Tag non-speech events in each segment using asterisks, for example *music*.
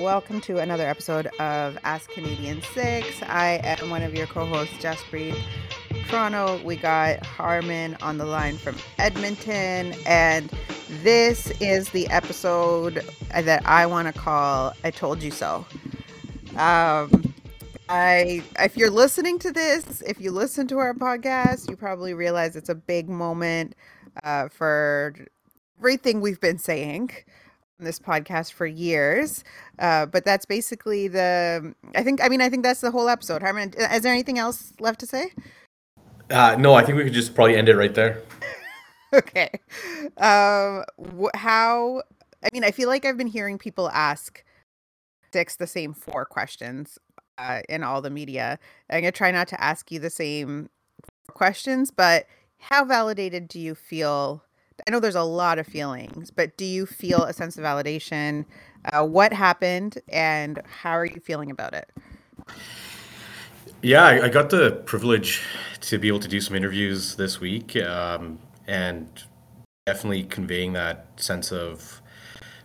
Welcome to another episode of Ask Canadian Sikhs. I am one of your co-hosts, Jaspreet. Toronto. We got Harman on the line from Edmonton, and this is the episode that I want to call "I Told You So." Um, I if you're listening to this, if you listen to our podcast, you probably realize it's a big moment uh, for everything we've been saying this podcast for years. Uh, but that's basically the. I think. I mean, I think that's the whole episode. Harman, is there anything else left to say? Uh, no, I think we could just probably end it right there. *laughs* okay. Um, wh- how? I mean, I feel like I've been hearing people ask Sikhs the same four questions uh, in all the media. I'm gonna try not to ask you the same questions, but how validated do you feel? I know there's a lot of feelings, but do you feel a sense of validation? Uh, what happened, and how are you feeling about it? Yeah, I, I got the privilege to be able to do some interviews this week, um, and definitely conveying that sense of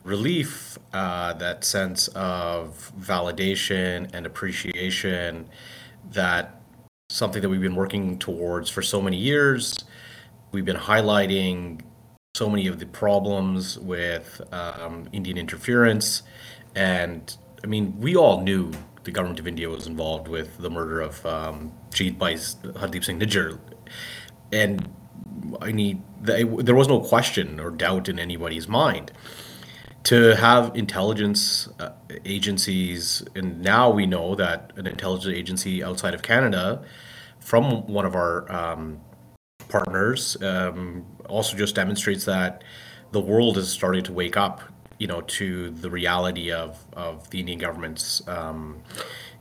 relief, uh, that sense of validation and appreciation that something that we've been working towards for so many years. We've been highlighting so many of the problems with um, Indian interference. And I mean, we all knew the government of India was involved with the murder of um, Bhai Hardeep Singh Nijjar. And I need, there was no question or doubt in anybody's mind to have intelligence uh, agencies, and now we know that an intelligence agency outside of Canada, from one of our um, partners, um, also just demonstrates that the world is starting to wake up, you know, to the reality of of the Indian government's, um,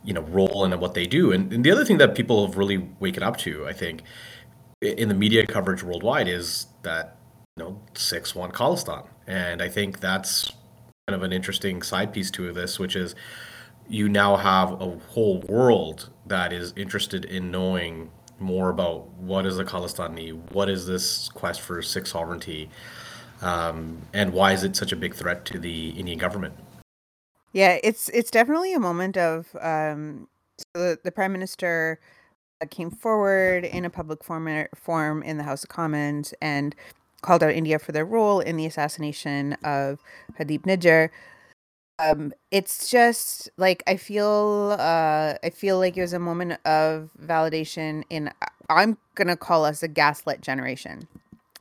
you know, role and what they do. And, and the other thing that people have really waken up to, I think, in the media coverage worldwide, is that you know, Sikhs want Khalistan. And I think that's kind of an interesting side piece to this, which is you now have a whole world that is interested in knowing more about what is the Khalistani, what is this quest for Sikh sovereignty, um, and why is it such a big threat to the Indian government? Yeah, it's it's definitely a moment of um, so the, the prime minister came forward in a public form, form in the House of Commons and called out India for their role in the assassination of Hardeep Nijjar. Um, it's just like I feel. Uh, I feel like it was a moment of validation. In I'm gonna call us a gaslit generation.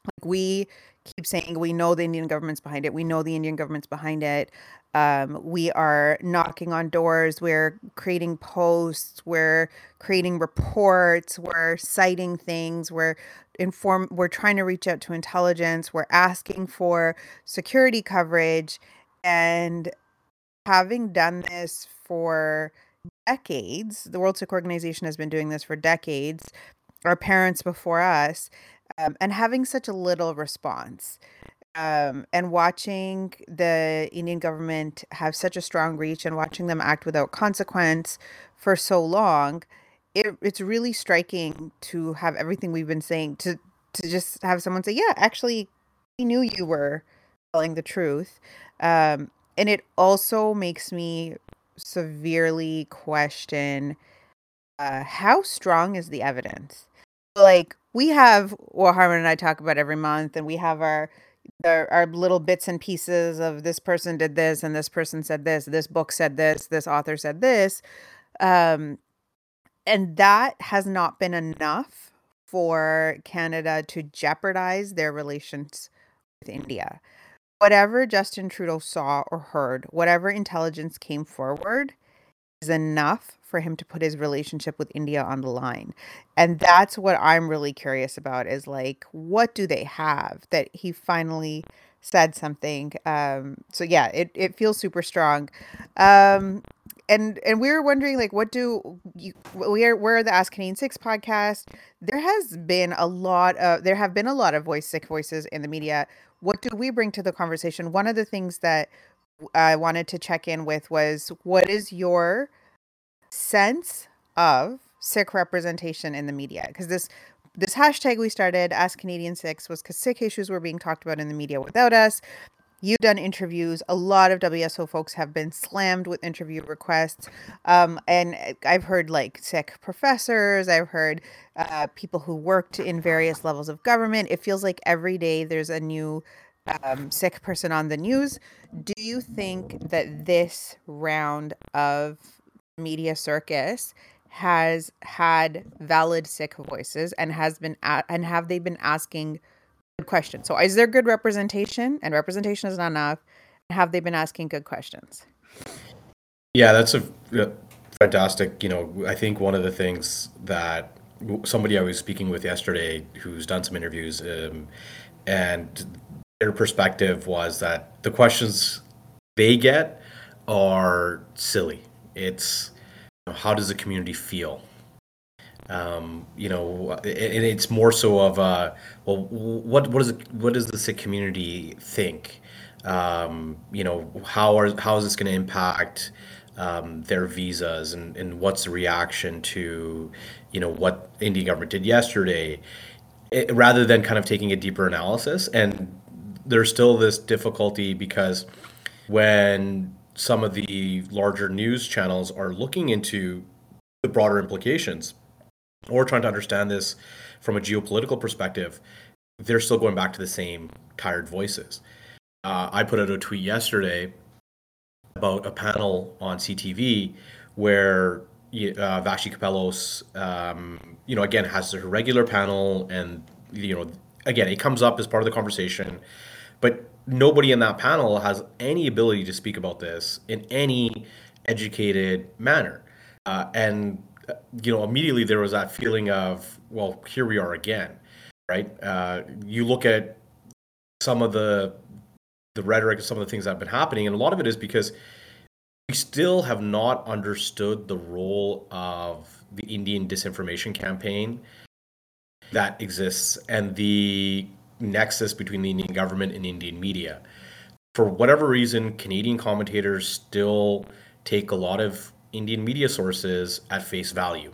Like we keep saying we know the Indian government's behind it. We know the Indian government's behind it. Um, we are knocking on doors. We're creating posts. We're creating reports. We're citing things. We're inform. We're trying to reach out to intelligence. We're asking for security coverage, and having done this for decades, the World Sikh Organization has been doing this for decades. Our parents before us, um, and having such a little response um, and watching the Indian government have such a strong reach and watching them act without consequence for so long, it, it's really striking to have everything we've been saying to to just have someone say, "Yeah, actually, we knew you were telling the truth," um, and it also makes me severely question uh, how strong is the evidence. Like we have, well, Harman and I talk about every month, and we have our are little bits and pieces of this person did this and this person said this this book said this this author said this um and that has not been enough for canada to jeopardize their relations with india whatever justin trudeau saw or heard whatever intelligence came forward is enough for him to put his relationship with India on the line. And that's what I'm really curious about is like what do they have that he finally said something. Um so yeah, it it feels super strong. Um and and we were wondering like what do you we are we're the Ask Canadian Sikhs podcast. There has been a lot of there have been a lot of voice Sikh voices in the media. What do we bring to the conversation? One of the things that I wanted to check in with was what is your sense of Sikh representation in the media? Because this this hashtag we started, Ask Canadian Sikhs, was because Sikh issues were being talked about in the media without us. You've done interviews. A lot of WSO folks have been slammed with interview requests. Um, and I've heard like Sikh professors, I've heard uh, people who worked in various levels of government. It feels like every day there's a new um, Sikh person on the news. Do you think that this round of media circus has had valid Sikh voices and has been a- and have they been asking good questions? So is there good representation? And representation is not enough. Have they been asking good questions? Yeah, that's a fantastic. You know, I think one of the things that somebody I was speaking with yesterday, who's done some interviews, um, and their perspective was that the questions they get are silly. It's you know, how does the community feel? Um, you know, and it's more so of a, well, what what is it, what does the Sikh community think? Um, you know, how are how is this going to impact um, their visas and, and what's the reaction to, you know, what Indian government did yesterday, it, rather than kind of taking a deeper analysis. And there's still this difficulty because when some of the larger news channels are looking into the broader implications or trying to understand this from a geopolitical perspective, they're still going back to the same tired voices. Uh, I put out a tweet yesterday about a panel on CTV where uh, Vassy Kapelos, um, you know, again has her regular panel, and you know, again, it comes up as part of the conversation, but nobody in that panel has any ability to speak about this in any educated manner. Uh, and, you know, immediately there was that feeling of, well, here we are again, right? Uh, you look at some of the the rhetoric and some of the things that have been happening, and a lot of it is because we still have not understood the role of the Indian disinformation campaign that exists and the nexus between the Indian government and Indian media. For whatever reason, Canadian commentators still take a lot of Indian media sources at face value,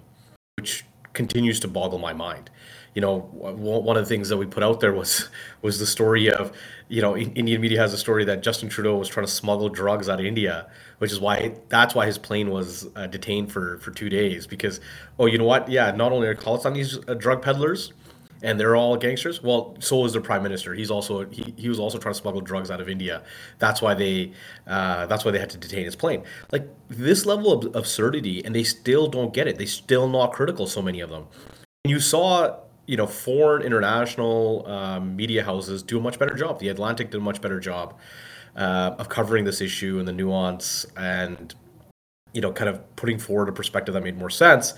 which continues to boggle my mind. You know, one of the things that we put out there was *laughs* was the story of, you know, Indian media has a story that Justin Trudeau was trying to smuggle drugs out of India, which is why that's why his plane was uh, detained for for two days because, oh, you know what? Yeah, not only are Khalistanis uh, drug peddlers, and they're all gangsters. Well, so is the prime minister. He's also he, he was also trying to smuggle drugs out of India. That's why they uh, that's why they had to detain his plane. Like this level of absurdity, and they still don't get it. They still not critical. So many of them. And you saw you know foreign international um, media houses do a much better job. The Atlantic did a much better job uh, of covering this issue and the nuance and you know kind of putting forward a perspective that made more sense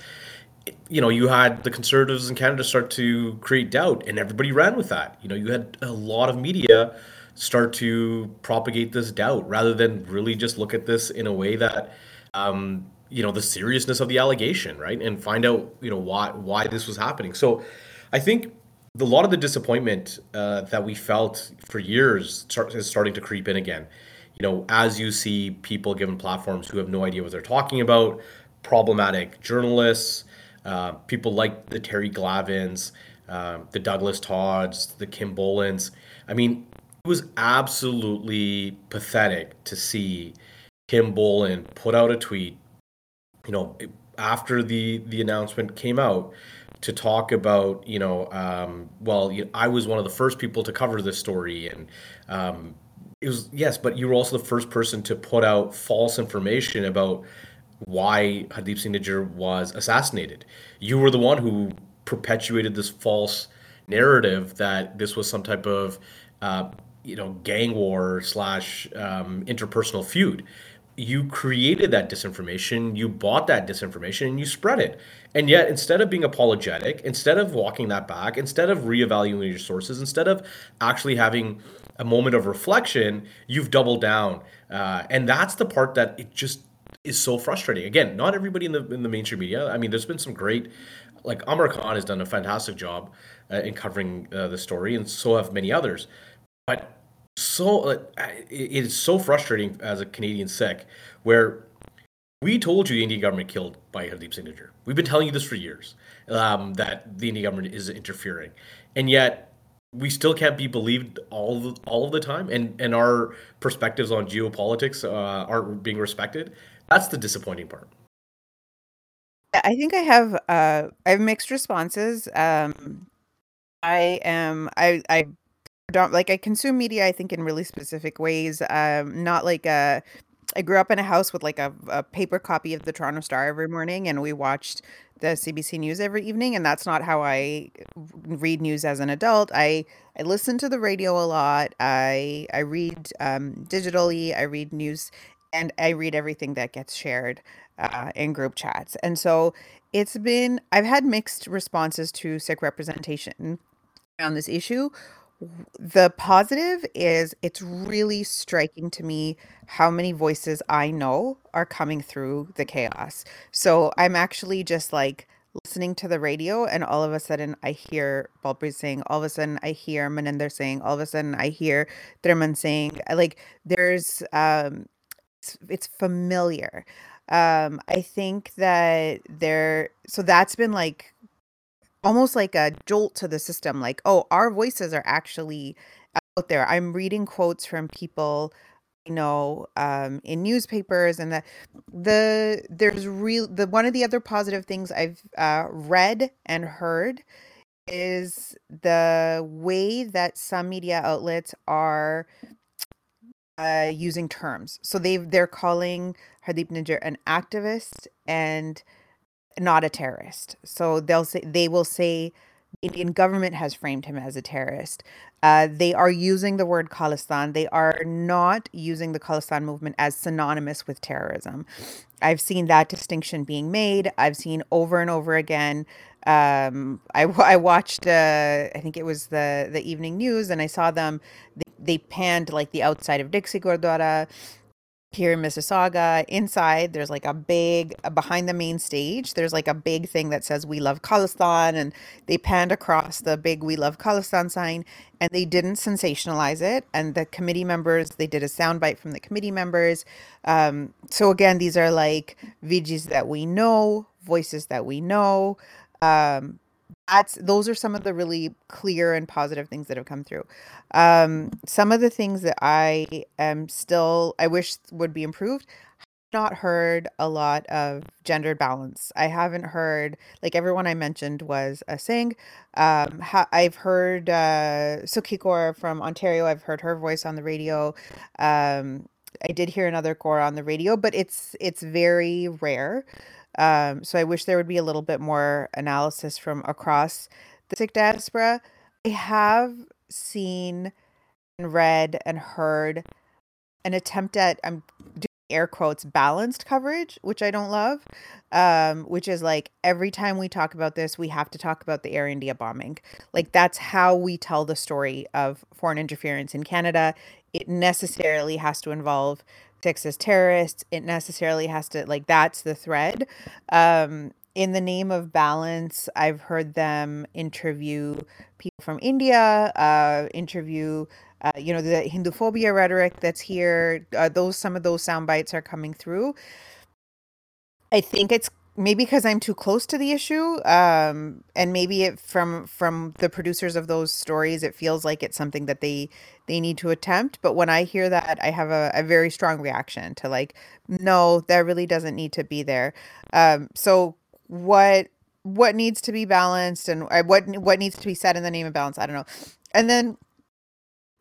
you know, you had the conservatives in Canada start to create doubt, and everybody ran with that. You know, you had a lot of media start to propagate this doubt rather than really just look at this in a way that, um, you know, the seriousness of the allegation, right, and find out, you know, why why this was happening. So, I think a lot of the disappointment uh, that we felt for years start, is starting to creep in again. You know, as you see people given platforms who have no idea what they're talking about, problematic journalists uh, people like the Terry Glavins, uh, the Douglas Todds, the Kim Bolans. I mean, it was absolutely pathetic to see Kim Bolan put out a tweet, you know, after the the announcement came out to talk about, you know, um, well, you know, I was one of the first people to cover this story, and um, it was yes, but you were also the first person to put out false information about why Hardeep Singh Nijjar was assassinated. You were the one who perpetuated this false narrative that this was some type of, uh, you know, gang war slash um, interpersonal feud. You created that disinformation, you bought that disinformation, and you spread it. And yet, instead of being apologetic, instead of walking that back, instead of reevaluating your sources, instead of actually having a moment of reflection, you've doubled down. Uh, and that's the part that it just is so frustrating. Again, not everybody in the in the mainstream media. I mean, there's been some great, like Amar Khan has done a fantastic job uh, in covering uh, the story, and so have many others. But so uh, it is so frustrating as a Canadian Sikh, where we told you the Indian government killed by Hardeep Singh Nijjar. We've been telling you this for years um, that the Indian government is interfering, and yet we still can't be believed all the, all of the time, and and our perspectives on geopolitics uh, aren't being respected. That's the disappointing part. I think I have uh, I have mixed responses. Um, I am I I don't like I consume media. I think in really specific ways. Um, not like a I grew up in a house with like a, a paper copy of the Toronto Star every morning, and we watched the CBC News every evening. And that's not how I read news as an adult. I I listen to the radio a lot. I I read um, digitally. I read news, and I read everything that gets shared uh, in group chats. And so it's been I've had mixed responses to Sikh representation on this issue the positive is it's really striking to me how many voices I know are coming through the chaos. So I'm actually just like listening to the radio and all of a sudden I hear Balpreet saying, all of a sudden I hear Maninder saying, all of a sudden I hear Thurman saying, like there's um it's, it's familiar. Um I think that there so that's been like almost like a jolt to the system like oh our voices are actually out there i'm reading quotes from people you know um, in newspapers and the the there's real the one of the other positive things i've uh, read and heard is the way that some media outlets are uh, using terms so they they're calling hardeep nijjar an activist and not a terrorist. So they'll say they will say the Indian government has framed him as a terrorist. Uh, they are using the word Khalistan. They are not using the Khalistan movement as synonymous with terrorism. I've seen that distinction being made. I've seen over and over again. Um, I, I watched, uh, I think it was the the evening news, and I saw them. They, panned like the outside of Dixie Gurdwara here in Mississauga. Inside, there's like a big uh, behind the main stage. There's like a big thing that says "We love Khalistan," and they panned across the big "We love Khalistan" sign, and they didn't sensationalize it. And the committee members, they did a soundbite from the committee members. Um, so again, these are like Vijis that we know, voices that we know. Um, that's those are some of the really clear and positive things that have come through. Um, some of the things that I am still I wish would be improved. I've Not heard a lot of gendered balance. I haven't heard like everyone I mentioned was a Singh. Um, ha- I've heard uh, Sukhi Kaur from Ontario. I've heard her voice on the radio. Um, I did hear another Kaur on the radio, but it's it's very rare. Um, so I wish there would be a little bit more analysis from across the Sikh diaspora. I have seen and read and heard an attempt at I'm doing air quotes balanced coverage, which I don't love. Um, which is like every time we talk about this, we have to talk about the Air India bombing. Like that's how we tell the story of foreign interference in Canada. It necessarily has to involve Texas terrorists. It necessarily has to like that's the thread. Um, in the name of balance, I've heard them interview people from India, uh, interview, uh, you know, the Hinduphobia rhetoric that's here. Uh, those some of those sound bites are coming through. I think it's maybe because I'm too close to the issue, um, and maybe it from from the producers of those stories, it feels like it's something that they they need to attempt. But when I hear that, I have a, a very strong reaction to like, no, that really doesn't need to be there. Um, so what what needs to be balanced and uh, what what needs to be said in the name of balance? I don't know. And then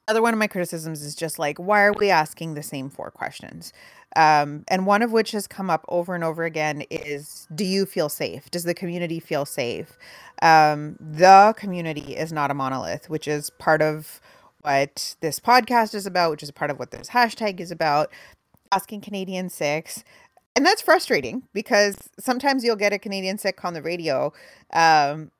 other one of my criticisms is just like, why are we asking the same four questions? Um, and one of which has come up over and over again is do you feel safe? Does the community feel safe? Um, the community is not a monolith, which is part of what this podcast is about, which is part of what this hashtag is about. Asking Canadian Sikhs. And that's frustrating because sometimes you'll get a Canadian Sikh on the radio um,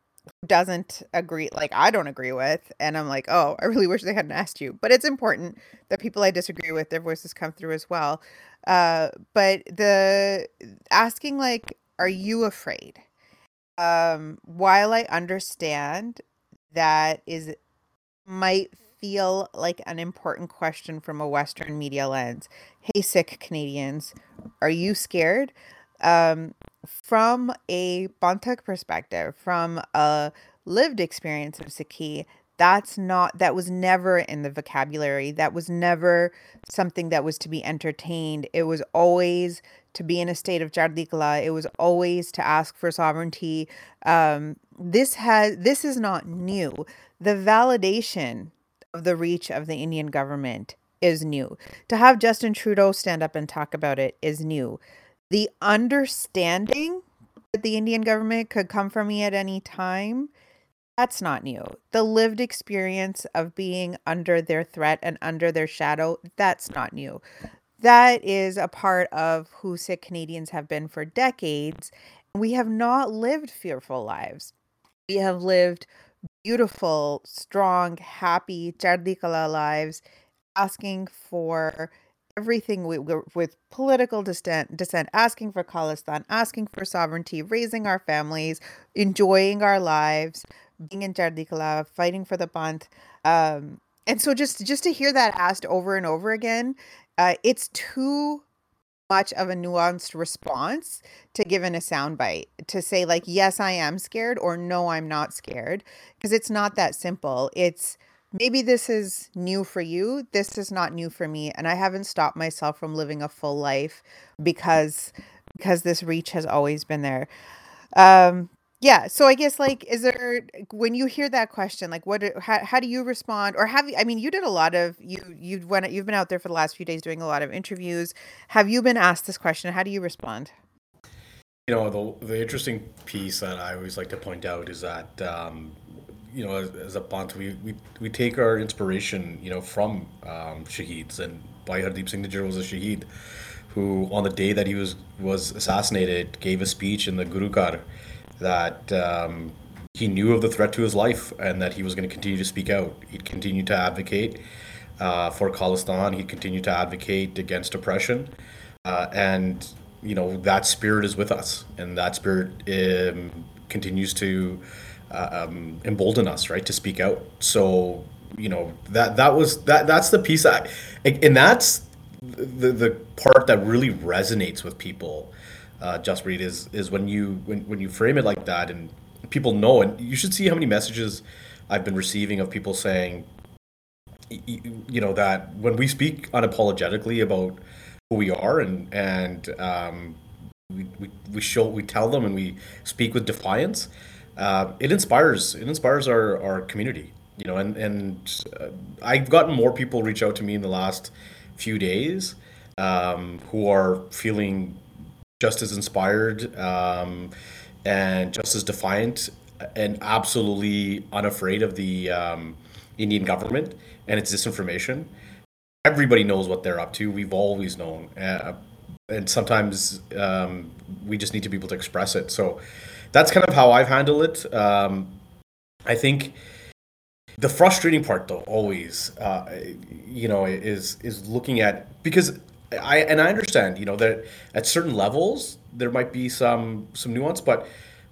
doesn't agree like I don't agree with and I'm like, "Oh, I really wish they hadn't asked you." But it's important that people I disagree with their voices come through as well. Uh but the asking like, "Are you afraid?" Um while I understand that is might feel like an important question from a western media lens. Hey Sikh Canadians, are you scared? Um from a Panthic perspective, from a lived experience of Sikhi, That's not that was never in the vocabulary. That was never something that was to be entertained. It was always to be in a state of Chardikala. It was always to ask for sovereignty. Um, this has this is not new. The validation of the reach of the Indian government is new. To have Justin Trudeau stand up and talk about it is new. The understanding that the Indian government could come for me at any time that's not new. The lived experience of being under their threat and under their shadow, that's not new. That is a part of who Sikh Canadians have been for decades. We have not lived fearful lives. We have lived beautiful, strong, happy, chardikala lives, asking for everything we, with political dissent, dissent, asking for Khalistan, asking for sovereignty, raising our families, enjoying our lives, being in Chardikala, fighting for the Panth. Um, and so just just to hear that asked over and over again, uh, it's too much of a nuanced response to give in a soundbite to say like yes i am scared or no i'm not scared because it's not that simple it's maybe this is new for you this is not new for me and i haven't stopped myself from living a full life because because this reach has always been there. Um yeah so i guess like is there when you hear that question like what how, how do you respond or have you i mean you did a lot of you you went you've been out there for the last few days doing a lot of interviews. Have you been asked this question? How do you respond? You know the, the interesting piece that i always like to point out is that um, you know as, as a Panth, we, we we take our inspiration you know from um, shaheeds and Bhai Hardeep Singh Nijjar was a shaheed who on the day that he was was assassinated gave a speech in the Guru Ghar that um, he knew of the threat to his life and that he was going to continue to speak out. He'd continue to advocate uh, for Khalistan. He'd continue to advocate against oppression. Uh, and, you know, that spirit is with us. And that spirit um, continues to um, embolden us, right, to speak out. So, you know, that, that was, that that's the piece that, and that's the, the part that really resonates with people uh, just read is is when you when, when you frame it like that and people know and you should see how many messages I've been receiving of people saying you, you know that when we speak unapologetically about who we are and and um, we, we, we show we tell them and we speak with defiance uh, it inspires it inspires our, our community you know and and uh, I've gotten more people reach out to me in the last few days um, who are feeling just as inspired um, and just as defiant and absolutely unafraid of the um, Indian government and its disinformation. Everybody knows what they're up to. We've always known. Uh, and sometimes um, we just need to be able to express it. So that's kind of how I've handled it. Um, I think the frustrating part, though, always, uh, you know, is is looking at because I and I understand, you know, that at certain levels there might be some some nuance, but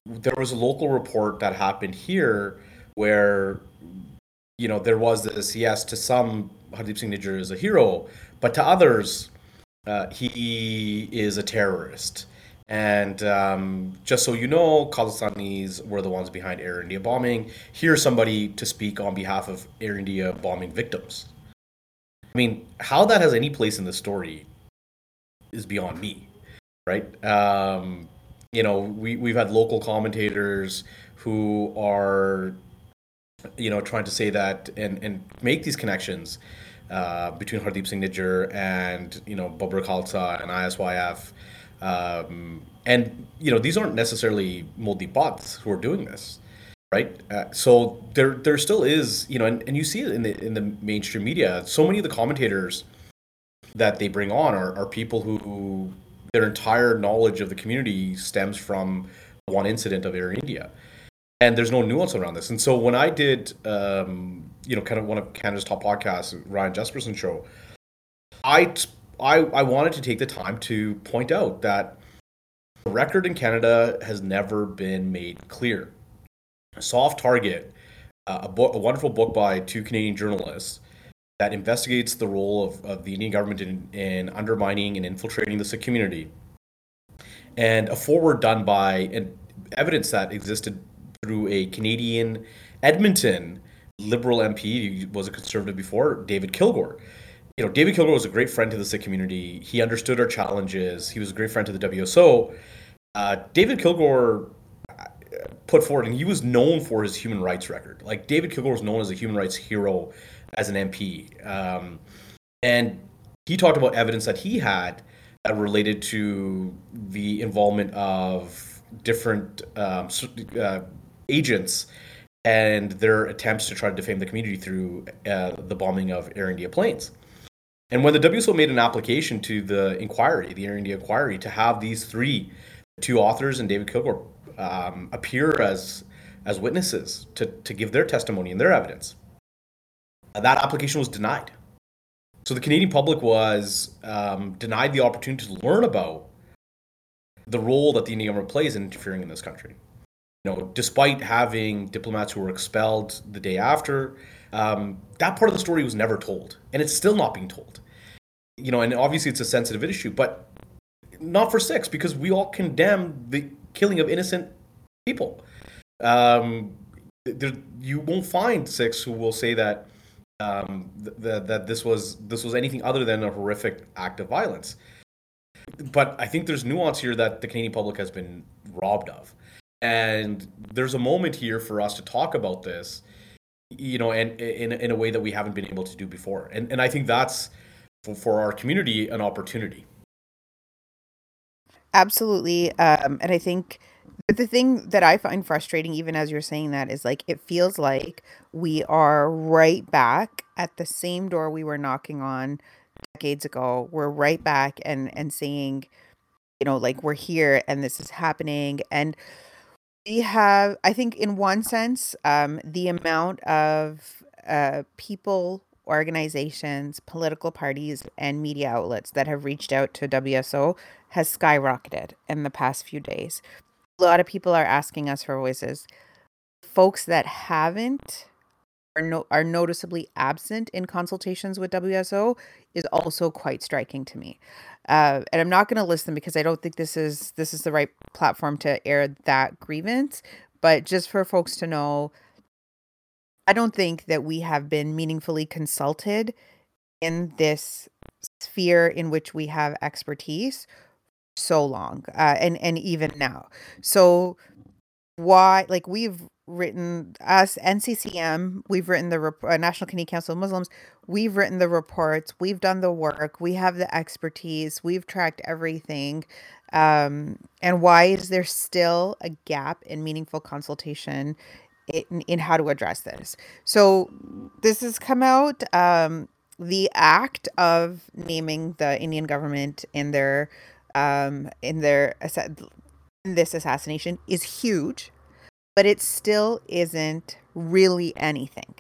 there was a local report that happened here where you know there was this yes to some Hardeep Singh Nijjar is a hero, but to others uh, he is a terrorist. And um, just so you know, Khalistanis were the ones behind Air India bombing. Here's somebody to speak on behalf of Air India bombing victims. I mean, how that has any place in the story is beyond me, right? Um, you know, we we've had local commentators who are, you know, trying to say that and and make these connections uh, between Hardeep Singh Nijjar and you know Babbar Khalsa and ISYF. Um, and you know these aren't necessarily Modi bots who are doing this right? Uh, so there there still is, you know, and, and you see it in the in the mainstream media. So many of the commentators that they bring on are, are people who, who their entire knowledge of the community stems from one incident of Air India. And there's no nuance around this. And so when I did, um, you know, kind of one of Canada's top podcasts, Ryan Jespersen show, I, I, I wanted to take the time to point out that the record in Canada has never been made clear. Soft Target, uh, a, a wonderful book by two Canadian journalists that investigates the role of, of the Indian government in, in undermining and infiltrating the Sikh community, and a forward done by evidence that existed through a Canadian Edmonton liberal MP, who was a conservative before, David Kilgour. You know, David Kilgour was a great friend to the Sikh community. He understood our challenges. He was a great friend to the WSO. Uh, David Kilgour uh, put forward, and he was known for his human rights record. Like David Kilgour was known as a human rights hero as an MP, um, and he talked about evidence that he had that related to the involvement of different um, uh, agents and their attempts to try to defame the community through uh, the bombing of Air India planes. And when the WSO made an application to the inquiry, the Air India inquiry, to have these three, two authors and David Kilgour, um, appear as as witnesses to, to give their testimony and their evidence, that application was denied. So the Canadian public was um, denied the opportunity to learn about the role that the Indian government plays in interfering in this country you know, despite having diplomats who were expelled the day after, um, that part of the story was never told, and it's still not being told. You know, and obviously it's a sensitive issue, but not for Sikhs because we all condemn the killing of innocent people. Um, there, you won't find Sikhs who will say that um, th- th- that this was this was anything other than a horrific act of violence. But I think there's nuance here that the Canadian public has been robbed of and there's a moment here for us to talk about this you know and in, in a way that we haven't been able to do before and and i think that's for, our community an opportunity. Absolutely um and i think the thing that i find frustrating even as you're saying that is like it feels like we are right back at the same door we were knocking on decades ago. We're right back and and saying you know like we're here and this is happening. And we have, I think, in one sense, um, the amount of uh, people, organizations, political parties, and media outlets that have reached out to WSO has skyrocketed in the past few days. A lot of people are asking us for voices. Folks that haven't are no are noticeably absent in consultations with WSO is also quite striking to me. Uh, and I'm not going to list them because I don't think this is this is the right platform to air that grievance. But just for folks to know, I don't think that we have been meaningfully consulted in this sphere in which we have expertise so long, uh, and and even now. So why, like we've written us NCCM, we've written the rep- uh, National Canadian Council of Muslims, we've written the reports, we've done the work, we have the expertise, we've tracked everything. Um, and why is there still a gap in meaningful consultation in, in how to address this? So this has come out. Um, the act of naming the Indian government in their um, in their in this assassination is huge but it still isn't really anything.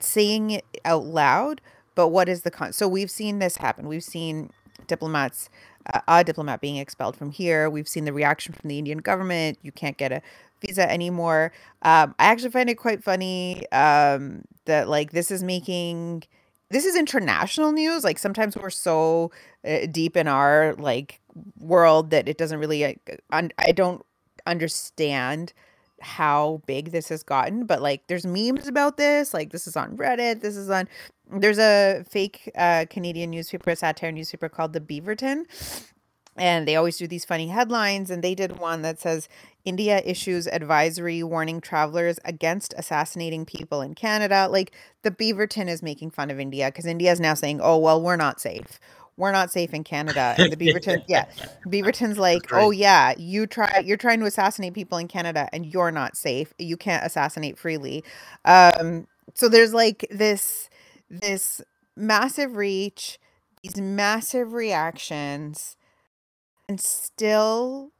Saying it out loud, but what is the con? So we've seen this happen. We've seen diplomats, a diplomat being expelled from here. We've seen the reaction from the Indian government. You can't get a visa anymore. Um, I actually find it quite funny um, that like this is making this is international news. Like sometimes we're so uh, deep in our like world that it doesn't really. Un- I don't understand how big this has gotten, but like there's memes about this. Like this is on Reddit. This is on there's a fake uh, Canadian newspaper, satire newspaper called the Beaverton. And they always do these funny headlines. And they did one that says India issues advisory warning travelers against assassinating people in Canada. Like the Beaverton is making fun of India because India is now saying, oh, well, we're not safe we're not safe in Canada. And the Beaverton, *laughs* yeah, Beaverton's like, oh yeah, you try, you're trying to assassinate people in Canada, and you're not safe. You can't assassinate freely. Um, so there's like this, this massive reach, these massive reactions, and still,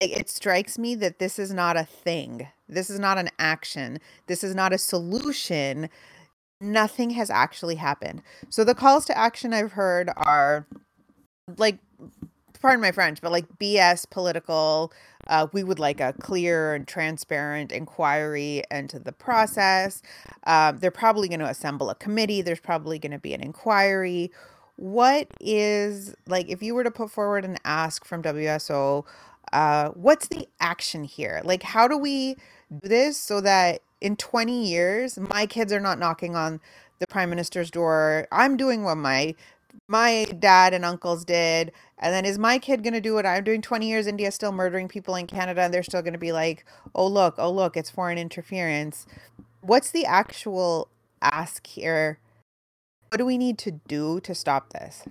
it strikes me that this is not a thing. This is not an action. This is not a solution nothing has actually happened. So the calls to action I've heard are like pardon my French, but like BS political. Uh, we would like a clear and transparent inquiry into the process. Um, they're probably going to assemble a committee. There's probably going to be an inquiry. What is like if you were to put forward an ask from WSO, uh, what's the action here? Like, how do we do this so that in 20 years, my kids are not knocking on the prime minister's door. I'm doing what my my dad and uncles did. And then is my kid going to do what I'm doing 20 years? India still murdering people in Canada and they're still going to be like, "Oh look, oh look, it's foreign interference." What's the actual ask here? What do we need to do to stop this?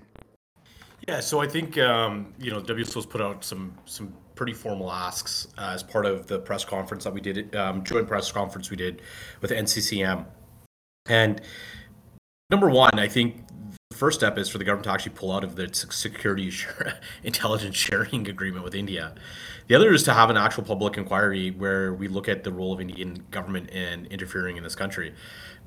Yeah, so I think um, you know WSO's put out some some pretty formal asks uh, as part of the press conference that we did, um, joint press conference we did with NCCM. And number one, I think first step is for the government to actually pull out of the security *laughs* intelligence sharing agreement with India. The other is to have an actual public inquiry where we look at the role of Indian government in interfering in this country.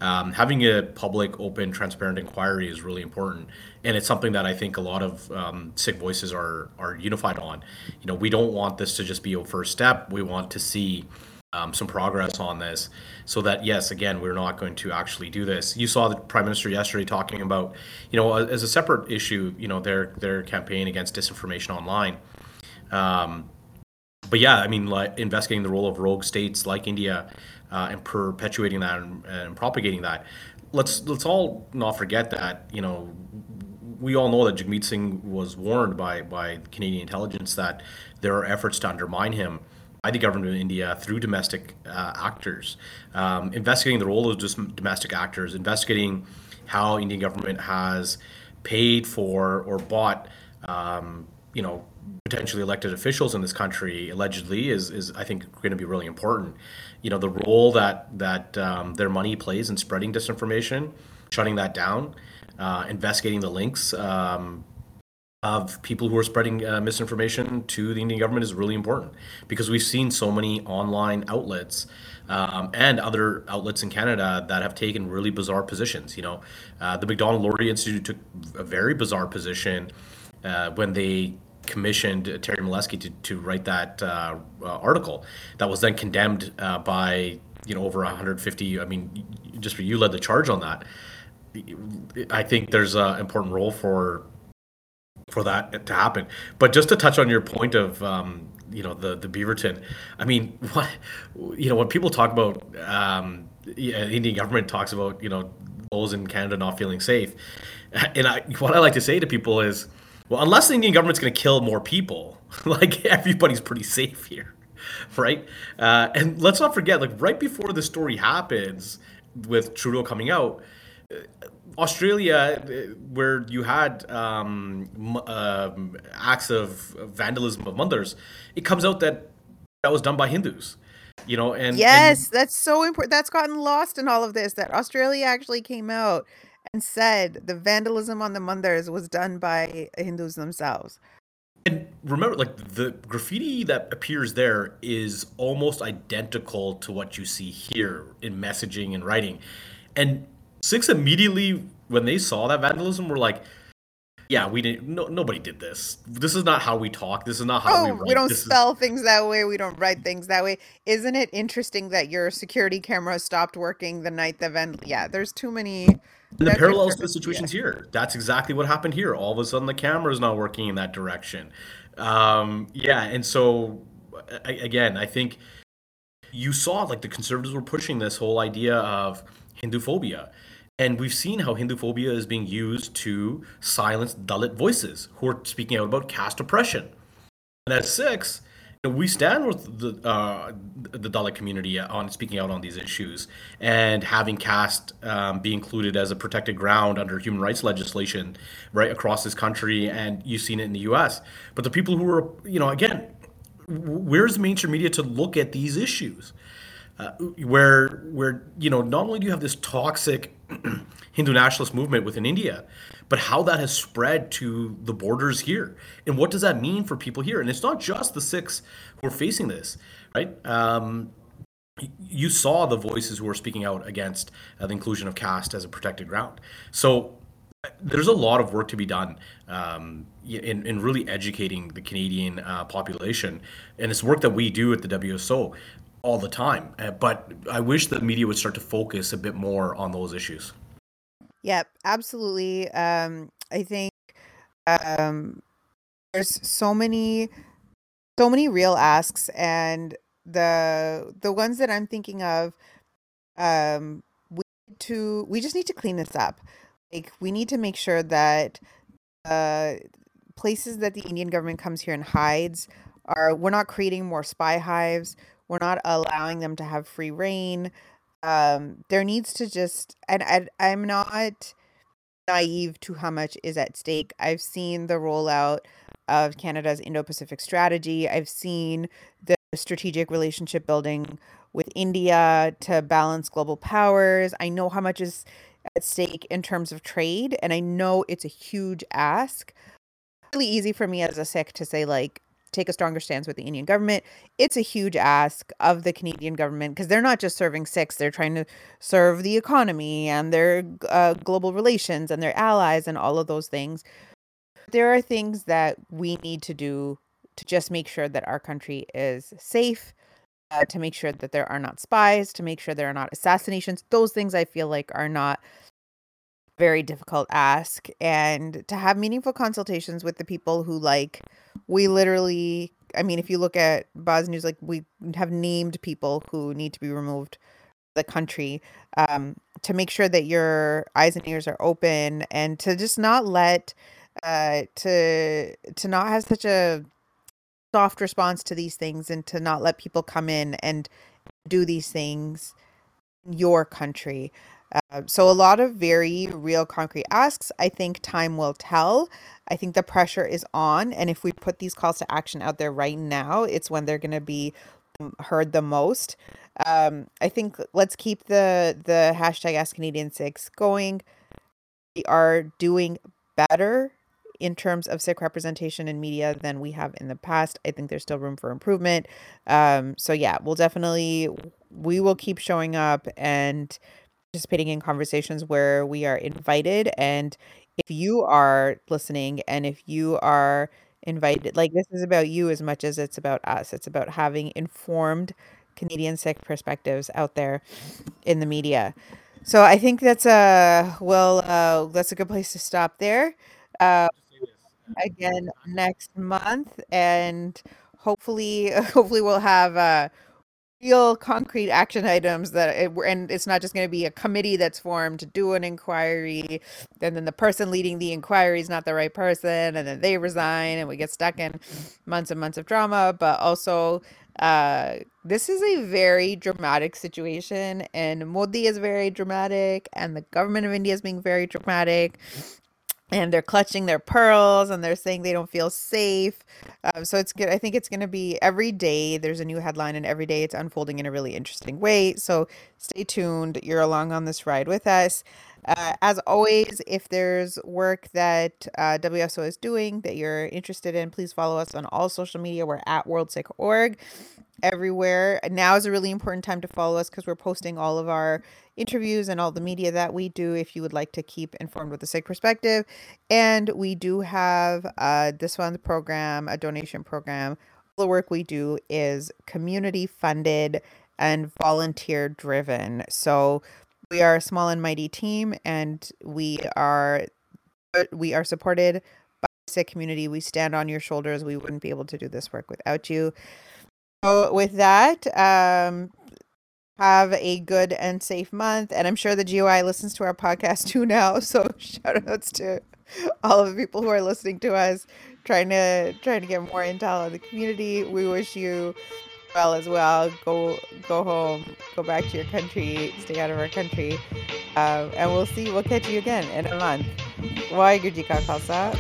Um, having a public, open, transparent inquiry is really important, and it's something that I think a lot of um, Sikh voices are are unified on. You know, we don't want this to just be a first step. We want to see um, some progress on this, so that yes, again, we're not going to actually do this. You saw the prime minister yesterday talking about, you know, as a separate issue, you know, their their campaign against disinformation online. Um, but yeah, I mean, like investigating the role of rogue states like India uh, and perpetuating that and, and, propagating that. Let's let's all not forget that you know we all know that Jagmeet Singh was warned by by Canadian intelligence that there are efforts to undermine him by the government of India through domestic uh, actors, um, investigating the role of just domestic actors, investigating how Indian government has paid for or bought, um, you know, potentially elected officials in this country allegedly is is I think going to be really important. You know the role that that um, their money plays in spreading disinformation, shutting that down, uh, investigating the links um, of people who are spreading uh, misinformation to the Indian government is really important because we've seen so many online outlets um, and other outlets in Canada that have taken really bizarre positions. You know, uh, the Macdonald Laurier Institute took a very bizarre position uh, when they commissioned Terry Milewski to, to write that uh, uh, article that was then condemned uh, by you know over 150 I mean just you led the charge on that I think there's an important role for for that to happen but just to touch on your point of um, you know the the Beaverton I mean *laughs* what you know when people talk about um, yeah, Indian government talks about you know those in Canada not feeling safe *laughs* and I what I like to say to people is well, unless the Indian government's going to kill more people, *laughs* like everybody's pretty safe here, right? Uh, and let's not forget, like right before the story happens with Trudeau coming out, Australia, uh, where you had um, uh, acts of vandalism of mandirs, it comes out that that was done by Hindus you know and yes and, that's so important that's gotten lost in all of this that australia actually came out and said the vandalism on the mandirs was done by Hindus themselves. And remember, like the graffiti that appears there is almost identical to what you see here in messaging and writing. And Sikhs immediately, when they saw that vandalism, were like, yeah, we didn't. No, nobody did this. This is not how we talk. This is not how oh, we write. We don't this spell is... things that way. We don't write things that way. Isn't it interesting that your security camera stopped working the night the vent? Yeah, there's too many. And the parallels to the situations yeah. here. That's exactly what happened here. All of a sudden, the camera is not working in that direction. Um, yeah, and so I, again, I think you saw like the conservatives were pushing this whole idea of Hindu phobia and we've seen how Hindu phobia is being used to silence Dalit voices who are speaking out about caste oppression. And as Sikhs, you know, we stand with the uh, the Dalit community on speaking out on these issues and having caste um, be included as a protected ground under human rights legislation right across this country, and you've seen it in the U.S. But the people who are, you know, again, where's mainstream media to look at these issues? Uh, where where you know not only do you have this toxic *clears throat* Hindu nationalist movement within India, but how that has spread to the borders here, and what does that mean for people here? And it's not just the Sikhs who are facing this, right? Um, you saw the voices who were speaking out against uh, the inclusion of caste as a protected ground. So there's a lot of work to be done um, in, in really educating the Canadian uh, population, and it's work that we do at the WSO all the time. Uh, but I wish the media would start to focus a bit more on those issues. Yep, absolutely. Um, I think um, there's so many, so many real asks, and the the ones that I'm thinking of um, we need to we just need to clean this up. Like we need to make sure that uh, places that the Indian government comes here and hides are we're not creating more spy hives. We're not allowing them to have free reign. Um, there needs to just and I, I'm not naive to how much is at stake. I've seen the rollout of Canada's Indo Pacific strategy. I've seen the strategic relationship building with India to balance global powers. I know how much is at stake in terms of trade, and I know it's a huge ask. Really easy for me as a Sikh to say, like, take a stronger stance with the Indian government. It's a huge ask of the Canadian government because they're not just serving Sikhs, they're trying to serve the economy and their uh, global relations and their allies and all of those things. There are things that we need to do to just make sure that our country is safe, uh, to make sure that there are not spies, to make sure there are not assassinations. Those things I feel like are not very difficult ask and to have meaningful consultations with the people who like we literally I mean if you look at Baaz News like we have named people who need to be removed the country um, to make sure that your eyes and ears are open and to just not let uh to to not have such a soft response to these things and to not let people come in and do these things in your country uh, so a lot of very real concrete asks. I think time will tell. I think the pressure is on, and if we put these calls to action out there right now, it's when they're going to be um, heard the most. Um, I think let's keep the the hashtag Ask Canadian Sikhs going. We are doing better in terms of Sikh representation in media than we have in the past. I think there's still room for improvement. Um, so yeah, we'll definitely we will keep showing up and participating in conversations where we are invited. And if you are listening and if you are invited, like this is about you as much as it's about us, it's about having informed Canadian Sikh perspectives out there in the media. So I think that's a well, uh, that's a good place to stop there. Uh, again next month, and hopefully, *laughs* hopefully we'll have uh, real concrete action items that it, and it's not just going to be a committee that's formed to do an inquiry and then the person leading the inquiry is not the right person and then they resign and we get stuck in months and months of drama. But also uh, this is a very dramatic situation and modi is very dramatic and the government of india is being very dramatic and they're clutching their pearls and they're saying they don't feel safe. Um, so it's good. I think it's going to be every day there's a new headline and every day it's unfolding in a really interesting way. So stay tuned. You're along on this ride with us. Uh, as always, if there's work that uh, WSO is doing that you're interested in, please follow us on all social media. We're at WorldSikh.org everywhere. Now is a really important time to follow us because we're posting all of our interviews and all the media that we do if you would like to keep informed with the Sikh perspective. And we do have uh, this one program, a donation program. All the work we do is community funded and volunteer driven. So we are a small and mighty team and we are we are supported by the Sikh community. We stand on your shoulders. We wouldn't be able to do this work without you. So with that, um, have a good and safe month. And I'm sure the GOI listens to our podcast *laughs* too now. So shout outs to all of the people who are listening to us, trying to trying to get more intel on the community. We wish you well as well. Go go home, go back to your country, stay out of our country. Um, and we'll see, we'll catch you again in a month. Waheguru Ji Ka Khalsa.